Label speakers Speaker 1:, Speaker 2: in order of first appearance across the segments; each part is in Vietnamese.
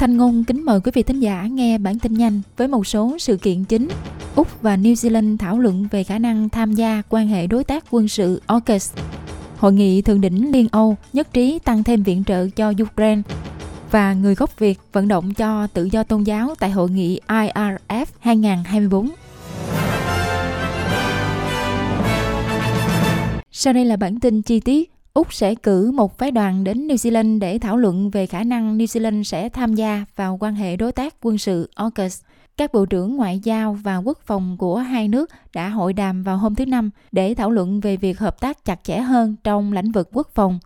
Speaker 1: Thanh Ngôn kính mời quý vị thính giả nghe bản tin nhanh với một số sự kiện chính. Úc và New Zealand thảo luận về khả năng tham gia quan hệ đối tác quân sự AUKUS. Hội nghị thượng đỉnh Liên Âu nhất trí tăng thêm viện trợ cho Ukraine và người gốc Việt vận động cho tự do tôn giáo tại hội nghị IRF 2024. Sau đây là bản tin chi tiết. Úc sẽ cử một phái đoàn đến New Zealand để thảo luận về khả năng New Zealand sẽ tham gia vào quan hệ đối tác quân sự AUKUS. Các bộ trưởng ngoại giao và quốc phòng của hai nước đã hội đàm vào hôm thứ Năm để thảo luận về việc hợp tác chặt chẽ hơn trong lĩnh vực quốc phòng.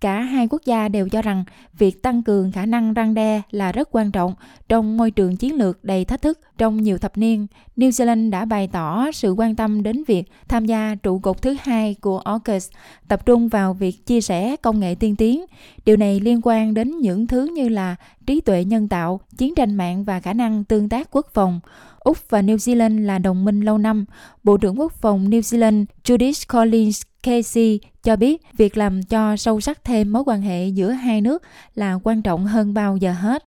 Speaker 1: Cả hai quốc gia đều cho rằng việc tăng cường khả năng răng đe là rất quan trọng trong môi trường chiến lược đầy thách thức trong nhiều thập niên. New Zealand đã bày tỏ sự quan tâm đến việc tham gia trụ cột thứ hai của AUKUS, tập trung vào việc chia sẻ công nghệ tiên tiến. Điều này liên quan đến những thứ như là trí tuệ nhân tạo, chiến tranh mạng và khả năng tương tác quốc phòng. Úc và New Zealand là đồng minh lâu năm. Bộ trưởng Quốc phòng New Zealand Judith Collins Casey cho biết việc làm cho sâu sắc thêm mối quan hệ giữa hai nước là quan trọng hơn bao giờ hết.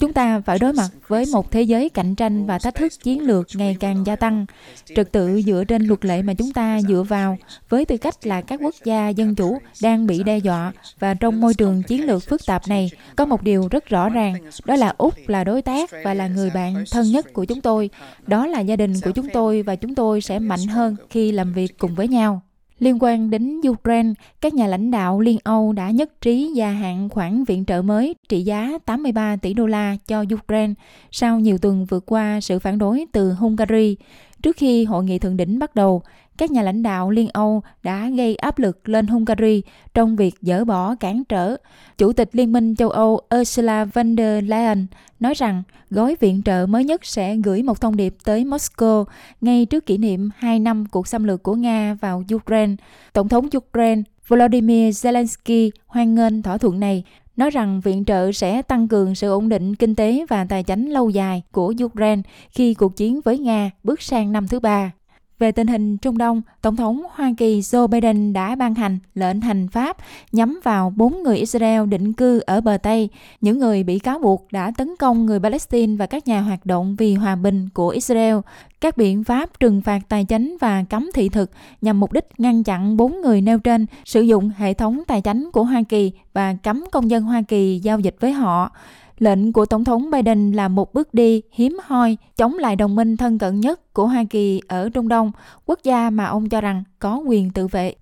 Speaker 1: Chúng ta phải đối mặt với một thế giới cạnh tranh và thách thức chiến lược ngày càng gia tăng. Trật tự dựa trên luật lệ mà chúng ta dựa vào với tư cách là các quốc gia dân chủ đang bị đe dọa. Và trong môi trường chiến lược phức tạp này có một điều rất rõ ràng, đó là Úc là đối tác và là người bạn thân nhất của chúng tôi. Đó là gia đình của chúng tôi và chúng tôi sẽ mạnh hơn khi làm việc cùng với nhau. Liên quan đến Ukraine, các nhà lãnh đạo Liên Âu đã nhất trí gia hạn khoản viện trợ mới trị giá 83 tỷ đô la cho Ukraine sau nhiều tuần vượt qua sự phản đối từ Hungary. Trước khi hội nghị thượng đỉnh bắt đầu, các nhà lãnh đạo Liên Âu đã gây áp lực lên Hungary trong việc dỡ bỏ cản trở. Chủ tịch Liên minh châu Âu Ursula von der Leyen nói rằng gói viện trợ mới nhất sẽ gửi một thông điệp tới Moscow ngay trước kỷ niệm 2 năm cuộc xâm lược của Nga vào Ukraine. Tổng thống Ukraine Volodymyr Zelensky hoan nghênh thỏa thuận này, nói rằng viện trợ sẽ tăng cường sự ổn định kinh tế và tài chính lâu dài của Ukraine khi cuộc chiến với Nga bước sang năm thứ ba. Về tình hình Trung Đông, Tổng thống Hoa Kỳ Joe Biden đã ban hành lệnh hành pháp nhắm vào bốn người Israel định cư ở bờ Tây, những người bị cáo buộc đã tấn công người Palestine và các nhà hoạt động vì hòa bình của Israel. Các biện pháp trừng phạt tài chính và cấm thị thực nhằm mục đích ngăn chặn bốn người nêu trên sử dụng hệ thống tài chính của Hoa Kỳ và cấm công dân Hoa Kỳ giao dịch với họ. Lệnh của Tổng thống Biden là một bước đi hiếm hoi chống lại đồng minh thân cận nhất của Hoa Kỳ ở Trung Đông, quốc gia mà ông cho rằng có quyền tự vệ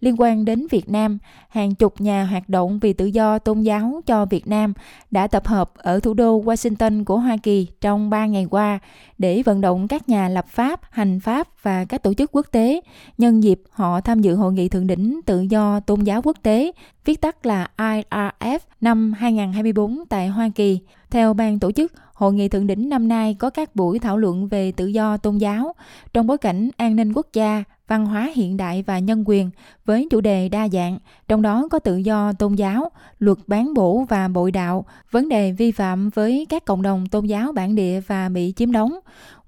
Speaker 1: liên quan đến Việt Nam, hàng chục nhà hoạt động vì tự do tôn giáo cho Việt Nam đã tập hợp ở thủ đô Washington của Hoa Kỳ trong 3 ngày qua để vận động các nhà lập pháp, hành pháp và các tổ chức quốc tế nhân dịp họ tham dự hội nghị thượng đỉnh tự do tôn giáo quốc tế, viết tắt là IRF năm 2024 tại Hoa Kỳ. Theo ban tổ chức, Hội nghị thượng đỉnh năm nay có các buổi thảo luận về tự do tôn giáo trong bối cảnh an ninh quốc gia, văn hóa hiện đại và nhân quyền với chủ đề đa dạng, trong đó có tự do tôn giáo, luật bán bổ và bội đạo, vấn đề vi phạm với các cộng đồng tôn giáo bản địa và bị chiếm đóng.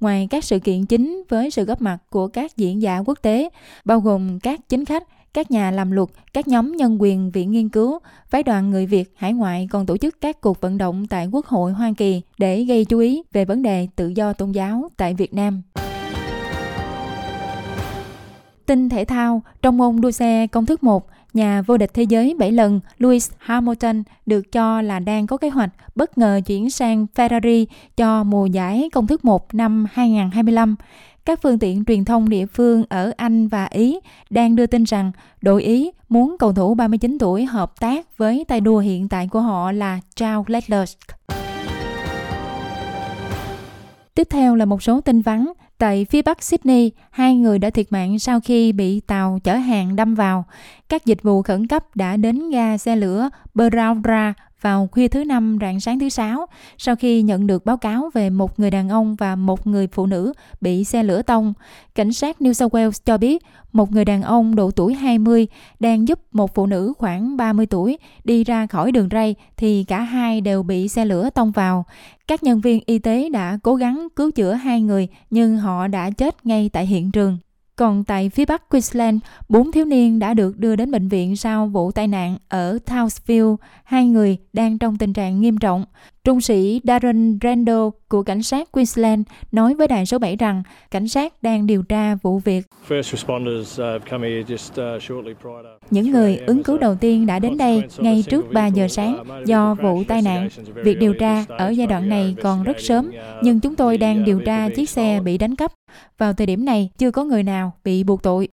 Speaker 1: Ngoài các sự kiện chính với sự góp mặt của các diễn giả quốc tế, bao gồm các chính khách, các nhà làm luật, các nhóm nhân quyền viện nghiên cứu, phái đoàn người Việt hải ngoại còn tổ chức các cuộc vận động tại Quốc hội Hoa Kỳ để gây chú ý về vấn đề tự do tôn giáo tại Việt Nam. Tin thể thao, trong môn đua xe công thức 1, nhà vô địch thế giới 7 lần Lewis Hamilton được cho là đang có kế hoạch bất ngờ chuyển sang Ferrari cho mùa giải công thức 1 năm 2025. Các phương tiện truyền thông địa phương ở Anh và Ý đang đưa tin rằng đội Ý muốn cầu thủ 39 tuổi hợp tác với tay đua hiện tại của họ là Charles Leclerc. Tiếp theo là một số tin vắn. Tại phía bắc Sydney, hai người đã thiệt mạng sau khi bị tàu chở hàng đâm vào. Các dịch vụ khẩn cấp đã đến ga xe lửa Berowra vào khuya thứ năm rạng sáng thứ sáu, sau khi nhận được báo cáo về một người đàn ông và một người phụ nữ bị xe lửa tông. Cảnh sát New South Wales cho biết một người đàn ông độ tuổi 20 đang giúp một phụ nữ khoảng 30 tuổi đi ra khỏi đường ray thì cả hai đều bị xe lửa tông vào. Các nhân viên y tế đã cố gắng cứu chữa hai người nhưng họ đã chết ngay tại hiện trường. Còn tại phía bắc Queensland, bốn thiếu niên đã được đưa đến bệnh viện sau vụ tai nạn ở Townsville. Hai người đang trong tình trạng nghiêm trọng. Trung sĩ Darren Randall của cảnh sát Queensland nói với đài số 7 rằng cảnh sát đang điều tra vụ việc. Những người ứng cứu đầu tiên đã đến đây ngay trước 3 giờ sáng do vụ tai nạn. Việc điều tra ở giai đoạn này còn rất sớm, nhưng chúng tôi đang điều tra chiếc xe bị đánh cắp. Vào thời điểm này, chưa có người nào bị buộc tội.